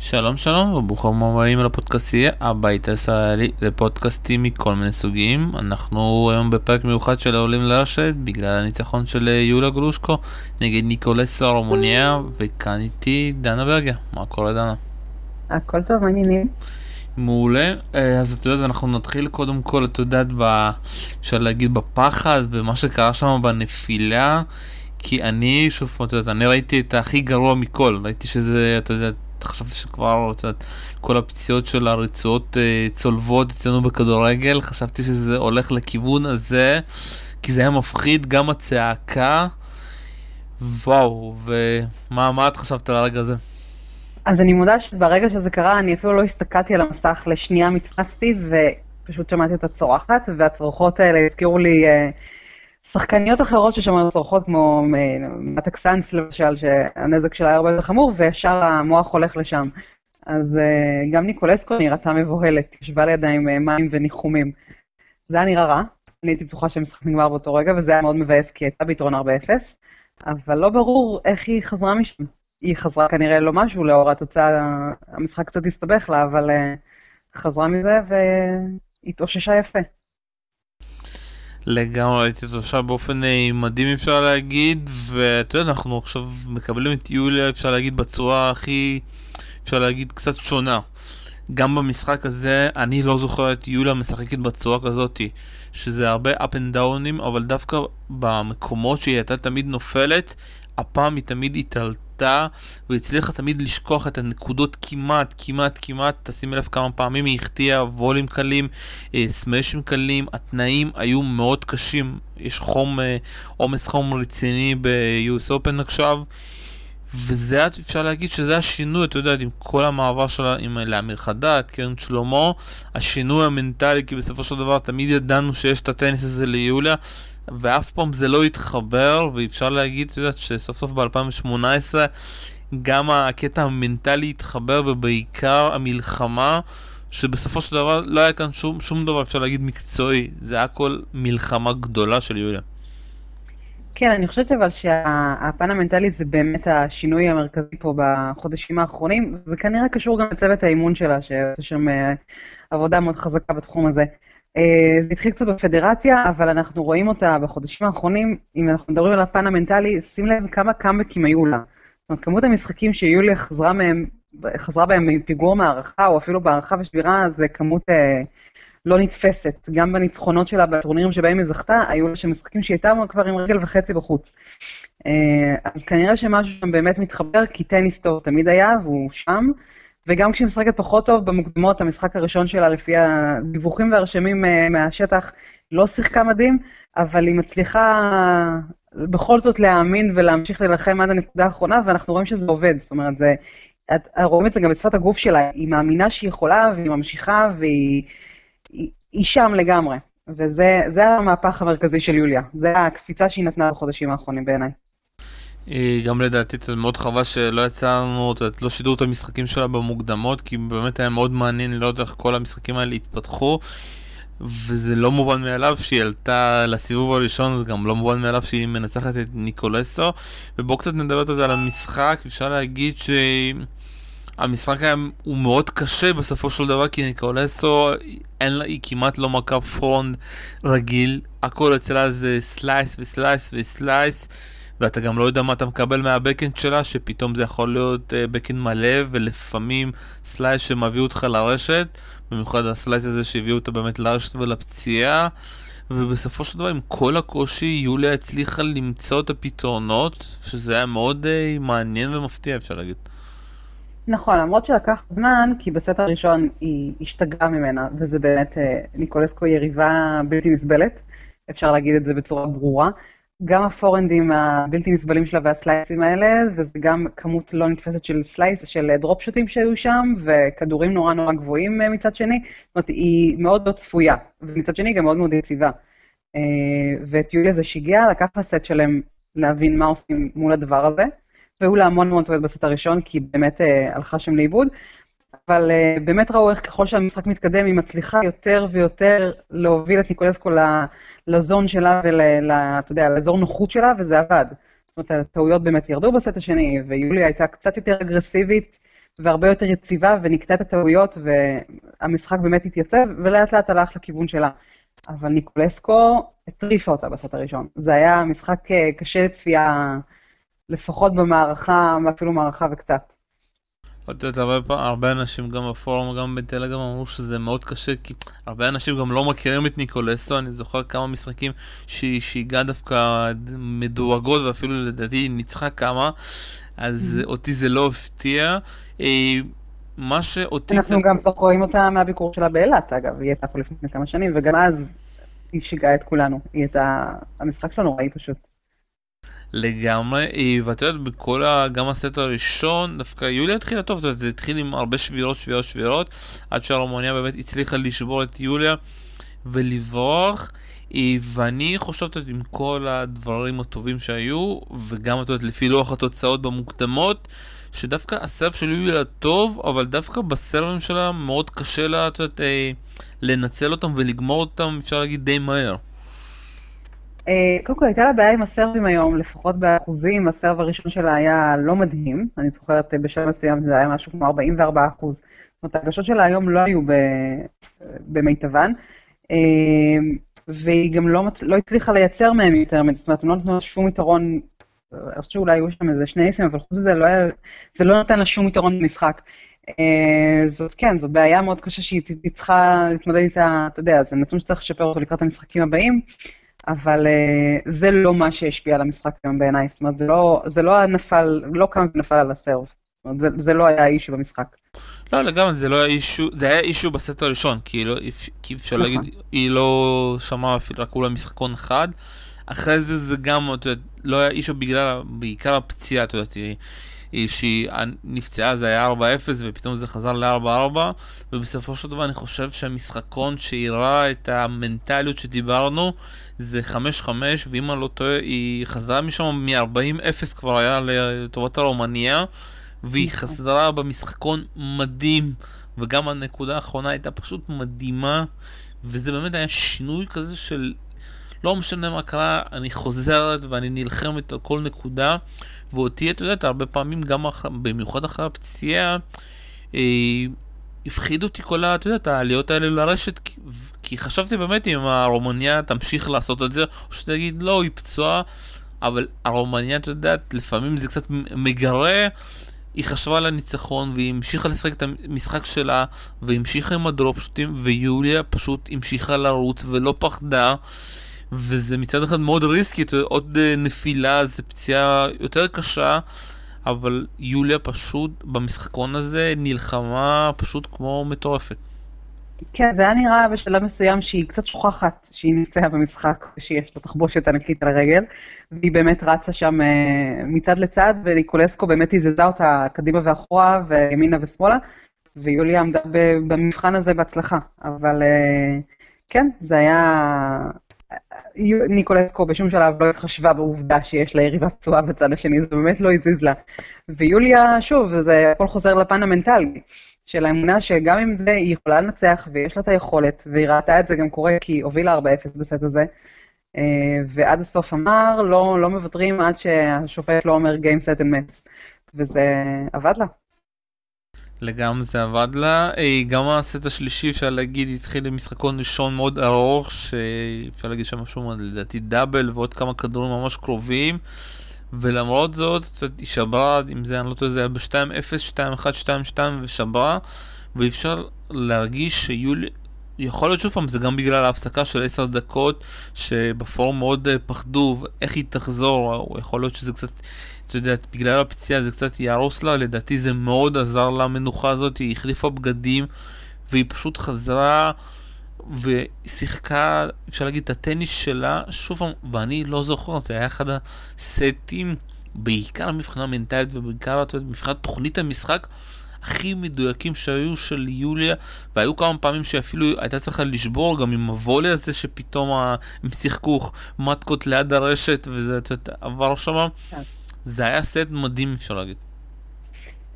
שלום שלום וברוכים הבאים לפודקאסטייה הבית הישראלי לפודקאסטים מכל מיני סוגים אנחנו היום בפרק מיוחד של העולים לרשת בגלל הניצחון של יוליה גלושקו נגד ניקולסו הרמוניה וכאן איתי דנה ברגה מה קורה דנה? הכל טוב מה העניינים? מעולה אה, אז את יודעת אנחנו נתחיל קודם כל את יודעת אפשר להגיד בפחד במה שקרה שם בנפילה כי אני שוב פעם את יודעת אני ראיתי את הכי גרוע מכל ראיתי שזה אתה יודע חשבתי שכבר, יודעת, כל הפציעות של הרצועות אה, צולבות אצלנו בכדורגל, חשבתי שזה הולך לכיוון הזה, כי זה היה מפחיד, גם הצעקה. וואו, ומה את חשבת על הרגע הזה? אז אני מודה שברגע שזה קרה, אני אפילו לא הסתכלתי על המסך לשנייה, מצמצתי, ופשוט שמעתי אותה צורחת, והצרוחות האלה הזכירו לי... אה, שחקניות אחרות ששמענו צורכות, כמו מטק סאנס למשל, שהנזק שלה היה הרבה יותר חמור, וישר המוח הולך לשם. אז uh, גם ניקולסקו נראתה מבוהלת, ישבה לידה עם uh, מים וניחומים. זה היה נראה רע, אני הייתי בטוחה שהמשחק נגמר באותו רגע, וזה היה מאוד מבאס כי הייתה ביתרון 4-0, אבל לא ברור איך היא חזרה משם. היא חזרה כנראה לא משהו לאור התוצאה, המשחק קצת הסתבך לה, אבל חזרה מזה והתאוששה יפה. לגמרי הייתי תושב באופן אה, מדהים אפשר להגיד, ואתה יודע, אנחנו עכשיו מקבלים את יוליה, אפשר להגיד, בצורה הכי, אפשר להגיד, קצת שונה. גם במשחק הזה, אני לא זוכר את יוליה משחקת בצורה כזאתי, שזה הרבה up and down'ים, אבל דווקא במקומות שהיא הייתה תמיד נופלת, הפעם היא תמיד התעלתה. עלתה והצליחה תמיד לשכוח את הנקודות כמעט, כמעט, כמעט, תשימי לב כמה פעמים היא החטיאה וולים קלים, אה, סמאשים קלים, התנאים היו מאוד קשים, יש חום, אה, עומס חום רציני ב-US Open עכשיו. וזה אפשר להגיד שזה השינוי, אתה יודע, עם כל המעבר שלה עם לאמיר חדד, קרן שלמה, השינוי המנטלי, כי בסופו של דבר תמיד ידענו שיש את הטניס הזה ליוליה, ואף פעם זה לא התחבר, ואפשר להגיד, את יודעת, שסוף סוף ב-2018 גם הקטע המנטלי התחבר, ובעיקר המלחמה, שבסופו של דבר לא היה כאן שום, שום דבר, אפשר להגיד, מקצועי, זה היה כל מלחמה גדולה של יוליה. כן, אני חושבת אבל שהפן המנטלי זה באמת השינוי המרכזי פה בחודשים האחרונים, זה כנראה קשור גם לצוות האימון שלה, שעושה שם אה, עבודה מאוד חזקה בתחום הזה. אה, זה התחיל קצת בפדרציה, אבל אנחנו רואים אותה בחודשים האחרונים, אם אנחנו מדברים על הפן המנטלי, שים לב כמה קאמבקים היו לה. זאת אומרת, כמות המשחקים שיוליה חזרה מהם, חזרה בהם מפיגור מערכה, או אפילו בהערכה ושבירה, זה כמות אה, לא נתפסת. גם בניצחונות שלה, בטורנירים שבהם היא זכתה, היו לה שם משחקים שהיא הייתה כבר עם רגל וחצי בחוץ. אה, אז כנראה שמשהו שם באמת מתחבר, כי טניס טוב תמיד היה, והוא שם. וגם כשהיא משחקת פחות טוב במוקדמות, המשחק הראשון שלה, לפי הדיווחים והרשמים אה, מהשטח, לא שיחקה מדהים, אבל היא מצליחה בכל זאת להאמין ולהמשיך להילחם עד הנקודה האחרונה, ואנחנו רואים שזה עובד. זאת אומרת, זה, את, רואים את זה גם בשפת הגוף שלה, היא מאמינה שהיא יכולה, והיא ממשיכה, והיא היא, היא שם לגמרי. וזה המהפך המרכזי של יוליה. זה הקפיצה שהיא נתנה בחודשים האחרונים בעיניי. גם לדעתי זה מאוד חבל שלא יצא לנו, לא שידרו את המשחקים שלה במוקדמות, כי באמת היה מאוד מעניין לראות איך כל המשחקים האלה התפתחו. וזה לא מובן מאליו שהיא עלתה לסיבוב הראשון, זה גם לא מובן מאליו שהיא מנצחת את ניקולסו. ובואו קצת נדבר עוד על המשחק, אפשר להגיד שהמשחק היה, הוא מאוד קשה בסופו של דבר, כי ניקולסקו, אין לה, היא כמעט לא מכה פורהנד רגיל, הכל אצלה זה סלייס וסלייס וסלייס. ואתה גם לא יודע מה אתה מקבל מהבקהנד שלה, שפתאום זה יכול להיות אה, בקהנד מלא, ולפעמים סלייס שמביא אותך לרשת, במיוחד הסלייס הזה שהביא אותה באמת לרשת ולפציעה, ובסופו של דבר עם כל הקושי, יוליה הצליחה למצוא את הפתרונות, שזה היה מאוד אה, מעניין ומפתיע אפשר להגיד. נכון, למרות שלקח זמן, כי בסט הראשון היא השתגעה ממנה, וזה באמת, אה, ניקולסקו יריבה בלתי נסבלת, אפשר להגיד את זה בצורה ברורה. גם הפורהנדים הבלתי נסבלים שלה והסלייסים האלה, וזה גם כמות לא נתפסת של סלייס, של דרופ שוטים שהיו שם, וכדורים נורא נורא גבוהים אה, מצד שני. זאת אומרת, היא מאוד לא צפויה, ומצד שני היא גם מאוד מאוד יציבה. אה, ואת יוליה זה שיגע, לקח לה סט שלם להבין מה עושים מול הדבר הזה, והיו לה המון המון טועות בסט הראשון, כי היא באמת אה, הלכה שם לאיבוד. אבל uh, באמת ראו איך ככל שהמשחק מתקדם, היא מצליחה יותר ויותר להוביל את ניקולסקו לזון שלה ואתה יודע, לאזור נוחות שלה, וזה עבד. זאת אומרת, הטעויות באמת ירדו בסט השני, ויוליה הייתה קצת יותר אגרסיבית, והרבה יותר יציבה, ונקטה את הטעויות, והמשחק באמת התייצב, ולאט לאט הלך לכיוון שלה. אבל ניקולסקו הטריפה אותה בסט הראשון. זה היה משחק אה, קשה לצפייה, לפחות במערכה, אפילו מערכה וקצת. את יודעת, הרבה, הרבה אנשים גם בפורום, גם בטלגרם אמרו שזה מאוד קשה, כי הרבה אנשים גם לא מכירים את ניקולסו, אני זוכר כמה משחקים שהיא הגעה דווקא מדורגות, ואפילו לדעתי ניצחה כמה, אז mm-hmm. אותי זה לא הפתיע. אה, מה שאותי... אנחנו גם זוכרים אותה מהביקור שלה באילת, אגב, היא הייתה פה לפני כמה שנים, וגם אז היא שיגעה את כולנו. היא הייתה... המשחק שלנו נוראי פשוט. לגמרי, אה, ואת יודעת, בכל ה... גם הסט הראשון, דווקא יוליה התחילה טוב, זה התחיל עם הרבה שבירות, שבירות, שבירות, עד שהרומניה באמת הצליחה לשבור את יוליה ולברוח. אה, ואני חושבת עם כל הדברים הטובים שהיו, וגם את יודעת, לפי לוח התוצאות במוקדמות, שדווקא הסרף של יוליה טוב, אבל דווקא בסרבים שלה מאוד קשה לה, את יודעת, אה, לנצל אותם ולגמור אותם, אפשר להגיד, די מהר. אה, קודם כל, הייתה לה בעיה עם הסרבים היום, לפחות באחוזים, הסרב הראשון שלה היה לא מדהים. אני זוכרת אה, בשלב מסוים זה היה משהו כמו 44 אחוז. זאת אומרת, ההגשות שלה היום לא היו במיטבן, אה, והיא גם לא, מצ... לא הצליחה לייצר מהם יותר מדי, זאת אומרת, הם לא נתנו שום יתרון, אני חושבת שאולי היו שם איזה שני איסים, אבל חוץ מזה לא היה, זה לא נתן לה שום יתרון במשחק. זאת כן, זאת בעיה מאוד קשה שהיא צריכה להתמודד איתה, אתה יודע, זה נתון שצריך לשפר אותו לקראת המשחקים הבאים. אבל uh, זה לא מה שהשפיע על המשחק היום בעיניי, זאת אומרת, זה לא, זה לא נפל, לא קם ונפל על הסרב. זאת אומרת, זה, זה לא היה אישו במשחק. לא, לגמרי, זה לא היה אישו, זה היה אישו בסט הראשון, כי, לא, כי אפשר נכון. להגיד, היא לא שמעה אפילו רק אולי משחקון אחד. אחרי זה זה גם, אתה יודע, לא היה אישו בגלל, בעיקר הפציעה, אתה יודע, שהיא נפצעה, זה היה 4-0 ופתאום זה חזר ל-4-4 ובסופו של דבר אני חושב שהמשחקון שהראה את המנטליות שדיברנו זה 5-5 ואם אני לא טועה היא חזרה משם מ-40-0 כבר היה לטובת הרומניה והיא נכון. חזרה במשחקון מדהים וגם הנקודה האחרונה הייתה פשוט מדהימה וזה באמת היה שינוי כזה של לא משנה מה קרה, אני חוזרת ואני נלחמת על כל נקודה ואותי, את יודעת, הרבה פעמים, גם אח... במיוחד אחרי הפציעה, אה, הפחיד אותי כל ה... את יודעת, העליות האלה לרשת, כי חשבתי באמת אם הרומניה תמשיך לעשות את זה, או שתגיד, לא, היא פצועה, אבל הרומניה, את יודעת, לפעמים זה קצת מגרה. היא חשבה על הניצחון והיא המשיכה לשחק את המשחק שלה והמשיכה עם הדרופשוטים ויוליה פשוט המשיכה לרוץ ולא פחדה וזה מצד אחד מאוד ריסקי, עוד אה, נפילה, זה פציעה יותר קשה, אבל יוליה פשוט במשחקון הזה נלחמה פשוט כמו מטורפת. כן, זה היה נראה בשלב מסוים שהיא קצת שוכחת שהיא נמצאה במשחק, ושיש לה תחבושת ענקית על הרגל, והיא באמת רצה שם uh, מצד לצד, וניקולסקו באמת הזזה אותה קדימה ואחורה, וימינה ושמאלה, ויוליה עמדה במבחן הזה בהצלחה. אבל uh, כן, זה היה ניקולסקו בשום שלב לא התחשבה בעובדה שיש לה יריבה פצועה בצד השני, זה באמת לא הזיז לה. ויוליה, שוב, זה הכל חוזר לפן המנטלי, של האמונה שגם אם זה, היא יכולה לנצח ויש לה את היכולת, והיא ראתה את זה גם קורה כי היא הובילה 4-0 בסט הזה, אה, ועד הסוף אמר, לא, לא מוותרים עד שהשופט לא אומר Game Set and Mets, וזה עבד לה. לגמרי זה עבד לה. אה, גם הסט השלישי אפשר להגיד התחיל עם משחקון ראשון מאוד ארוך שאפשר להגיד שם משהו לדעתי דאבל ועוד כמה כדורים ממש קרובים ולמרות זאת היא שברה, אם זה אני לא טועה זה היה ב-2-0, 2-1, 2-2 ושברה. ואפשר להרגיש שיולי יכול להיות שוב פעם, זה גם בגלל ההפסקה של 10 דקות שבפורום מאוד אה, פחדו איך היא תחזור, או יכול להיות שזה קצת אתה יודע, בגלל הפציעה זה קצת יהרוס לה, לדעתי זה מאוד עזר למנוחה הזאת, היא החליפה בגדים והיא פשוט חזרה ושיחקה, אפשר להגיד, את הטניס שלה, שוב ואני לא זוכר, זה היה אחד הסטים, בעיקר המבחנה המנטלית ובעיקר, מבחינת תוכנית המשחק. הכי מדויקים שהיו של יוליה, והיו כמה פעמים שאפילו הייתה צריכה לשבור גם עם הוולי הזה שפתאום הם שיחקו מתקות ליד הרשת וזה עבר שם. כן. זה היה סט מדהים, אפשר להגיד.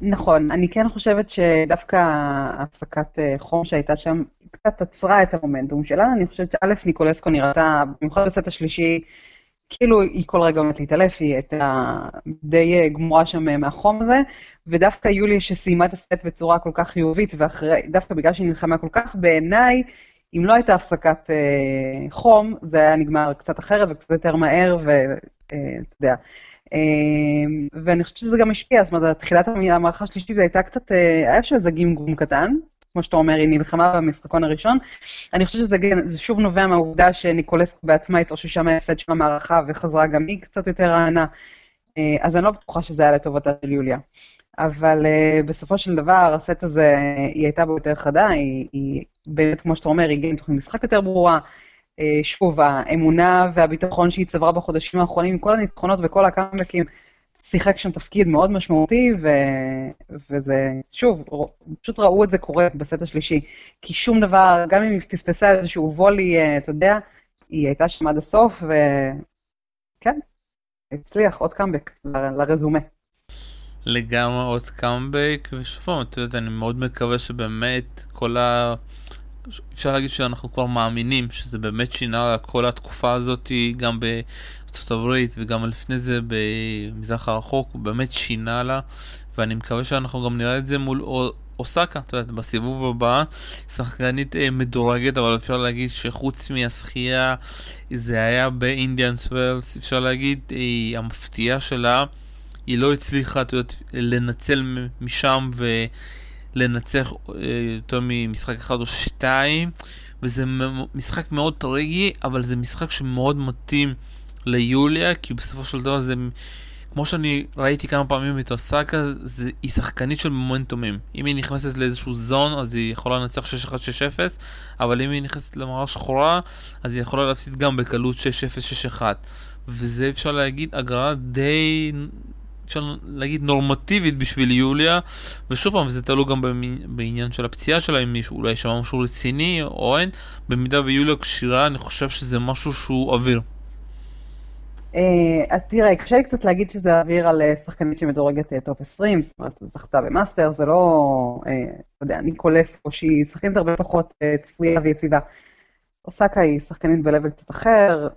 נכון, אני כן חושבת שדווקא ההפסקת אה, חום שהייתה שם קצת עצרה את המומנטום שלה. אני חושבת שא', ניקולסקו נראתה, במיוחד בסט השלישי, כאילו היא כל רגע עומדת להתעלף, היא הייתה די גמורה שם מהחום הזה, ודווקא יוליה שסיימה את הסט בצורה כל כך חיובית, ודווקא בגלל שהיא נלחמה כל כך, בעיניי, אם לא הייתה הפסקת אה, חום, זה היה נגמר קצת אחרת וקצת יותר מהר, ואתה אה, יודע. אה, ואני חושבת שזה גם השפיע, זאת אומרת, תחילת המערכה השלישית הייתה קצת, אה, היה שם איזה גמגום קטן, כמו שאתה אומר, היא נלחמה במשחקון הראשון. אני חושבת שזה שוב נובע מהעובדה שניקולסקו בעצמה התאוששה מההפסד של המערכה וחזרה גם היא קצת יותר רענה. אה, אז אני לא בטוחה שזה היה לטובתה של יוליה. אבל uh, בסופו של דבר, הסט הזה, היא הייתה בו יותר חדה, היא, היא באמת, כמו שאתה אומר, היא הגיעה עם תוכנית משחק יותר ברורה. Uh, שוב, האמונה והביטחון שהיא צברה בחודשים האחרונים, כל הניצחונות וכל הקאמבקים, שיחק שם תפקיד מאוד משמעותי, ו... וזה, שוב, פשוט ראו את זה קורה בסט השלישי. כי שום דבר, גם אם היא פספסה איזשהו וולי, uh, אתה יודע, היא הייתה שם עד הסוף, וכן, הצליח עוד קאמבק ל... לרזומה. לגמרי עוד קאמבק, ושוב פעם, את יודעת, אני מאוד מקווה שבאמת כל ה... אפשר להגיד שאנחנו כבר מאמינים שזה באמת שינה כל התקופה הזאת, גם בארצות הברית וגם לפני זה במזרח הרחוק, הוא באמת שינה לה, ואני מקווה שאנחנו גם נראה את זה מול אוסקה, את יודעת, בסיבוב הבא, שחקנית אה, מדורגת, אבל אפשר להגיד שחוץ מהשחייה, זה היה באינדיאנס ווילס, אפשר להגיד, המפתיעה שלה. היא לא הצליחה, את יודעת, לנצל משם ולנצח אה, יותר ממשחק אחד או שתיים, וזה משחק מאוד טרגי, אבל זה משחק שמאוד מתאים ליוליה, כי בסופו של דבר זה... כמו שאני ראיתי כמה פעמים את אוסקה, זה, היא שחקנית של מומנטומים. אם היא נכנסת לאיזשהו זון, אז היא יכולה לנצח 6-1-6-0, אבל אם היא נכנסת למראה שחורה, אז היא יכולה להפסיד גם בקלות 6-0-6-1. וזה אפשר להגיד הגרלה די אפשר להגיד נורמטיבית בשביל יוליה, ושוב פעם זה תלוי גם בעניין של הפציעה שלה, אם מישהו אולי שם משהו רציני או אין, במידה ויוליה כשירה אני חושב שזה משהו שהוא עביר. אה, אז תראה, קשה לי קצת להגיד שזה עביר על אה, שחקנית שמדורגת אה, טופ 20, זאת אומרת, זכתה במאסטר, זה לא, אתה יודע, ניקולסקו, שהיא שחקנית הרבה פחות צפויה ויציבה. אוסקה היא שחקנית ב קצת אחר,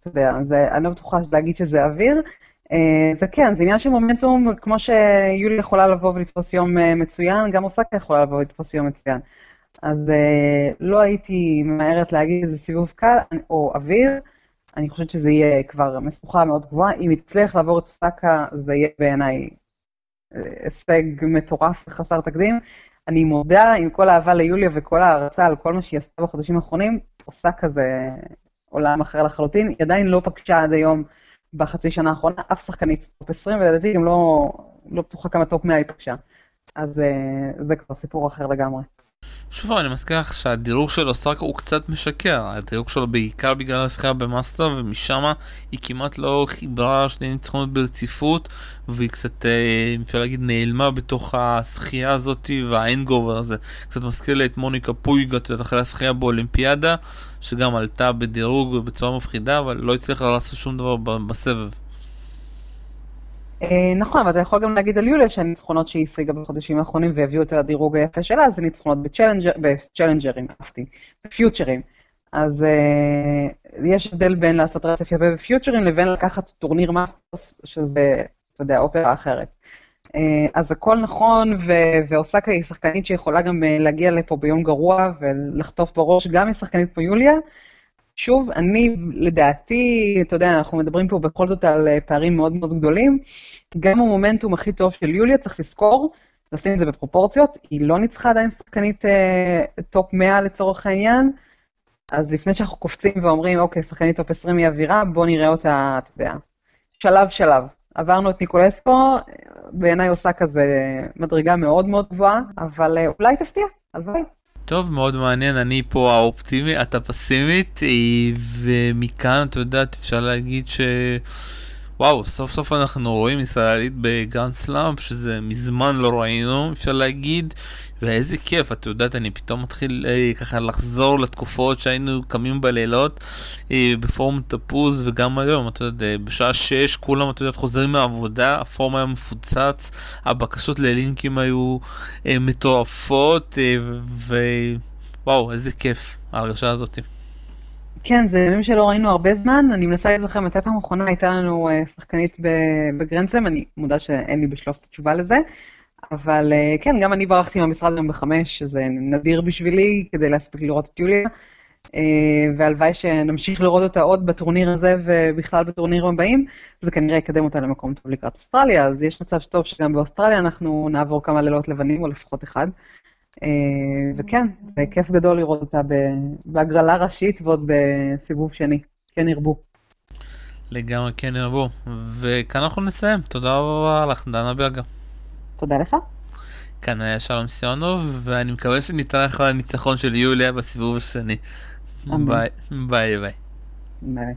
אתה יודע, אני לא בטוחה להגיד שזה אוויר. זה כן, זה עניין של מומנטום, כמו שיולי יכולה לבוא ולתפוס יום מצוין, גם אוסקה יכולה לבוא ולתפוס יום מצוין. אז לא הייתי ממהרת להגיד איזה סיבוב קל או אוויר, אני חושבת שזה יהיה כבר משוכה מאוד גבוהה. אם יצליח לעבור את אוסקה, זה יהיה בעיניי הישג מטורף וחסר תקדים. אני מודה, עם כל האהבה ליוליה וכל ההערצה על כל מה שהיא עשתה בחודשים האחרונים, אוסקה זה עולם אחר לחלוטין. היא עדיין לא פגשה עד היום בחצי שנה האחרונה, אף שחקנית טופ 20, ולדעתי גם לא, לא בטוחה כמה טופ 100 היא פגשה. אז אה, זה כבר סיפור אחר לגמרי. שוב אני מזכיר לך שהדירוג של אוסקה הוא קצת משקר, הדירוג שלו בעיקר בגלל הזכייה במאסטר ומשם היא כמעט לא חיברה שני ניצחונות ברציפות והיא קצת, אה, אפשר להגיד, נעלמה בתוך הזכייה הזאת וההנגאובר הזה. קצת מזכיר לי את מוניקה פואיג, את יודעת, אחרי הזכייה באולימפיאדה, שגם עלתה בדירוג בצורה מפחידה, אבל לא הצליחה לעשות שום דבר בסבב. אה, נכון, אבל אתה יכול גם להגיד על יוליה שהניצחונות שהיא השיגה בחודשים האחרונים והביאו אותה לדירוג היפה שלה, זה ניצחונות בצ'לנג'רים, אהבתי, בפיוצ'רס. אז אה, יש הבדל בין לעשות רצף יפה בפיוצ'רס לבין לקחת טורניר מאסטרס, שזה, אתה יודע, אופרה אחרת. אה, אז הכל נכון, ואוסקה היא שחקנית שיכולה גם להגיע לפה ביום גרוע ולחטוף בראש גם משחקנית כמו יוליה, שוב, אני, לדעתי, אתה יודע, אנחנו מדברים פה בכל זאת על אה, פערים מאוד מאוד גדולים. גם המומנטום הכי טוב של יוליה, צריך לזכור, לשים את זה בפרופורציות, היא לא ניצחה עדיין שחקנית אה, טופ 100 לצורך העניין, אז לפני שאנחנו קופצים ואומרים, אוקיי, שחקנית טופ 20 היא עבירה, בוא נראה אותה, אתה יודע, שלב שלב. עברנו את ניקולסקו, בעיניי עושה כזה מדרגה מאוד מאוד גבוהה, אבל אה, אולי תפתיע, הלוואי. טוב, מאוד מעניין, אני פה האופטימי, את הפסימית, ומכאן, את יודעת, אפשר להגיד ש... וואו, סוף סוף אנחנו רואים ישראלית בגרנד סלאם, שזה מזמן לא ראינו, אפשר להגיד, ואיזה כיף, את יודעת, אני פתאום מתחיל אה, ככה לחזור לתקופות שהיינו קמים בלילות אה, בפורום תפוז, וגם היום, את יודעת, אה, בשעה 6 כולם, את יודעת, חוזרים מהעבודה, הפורום היה מפוצץ, הבקשות ללינקים היו אה, מטורפות, ווואו, איזה כיף, ההרגשה הזאתי. כן, זה ימים שלא ראינו הרבה זמן, אני מנסה להיזכר מתי פעם אחרונה הייתה לנו שחקנית בגרנדסלאם, אני מודה שאין לי בשלוף את התשובה לזה, אבל אה, כן, גם אני ברחתי מהמשרד היום בחמש, שזה נדיר בשבילי, כדי להספיק לראות את יוליה, אה, והלוואי שנמשיך לראות אותה עוד בטורניר הזה ובכלל בטורנירים הבאים, זה כנראה יקדם אותה למקום טוב לקראת אוסטרליה, אז יש מצב טוב שגם באוסטרליה אנחנו נעבור כמה לילות לבנים, או לפחות אחד. אה, וכן, זה כיף גדול לראות אותה בהגרלה ראשית ועוד בסיבוב שני. כן ירבו. לגמרי כן ירבו. וכאן אנחנו נסיים. תודה רבה לך, דנה ברגה. תודה לך. כאן היה שלום סיונוב, ואני מקווה שניתן לך לניצחון של יוליה בסיבוב השני. ביי ביי. ביי.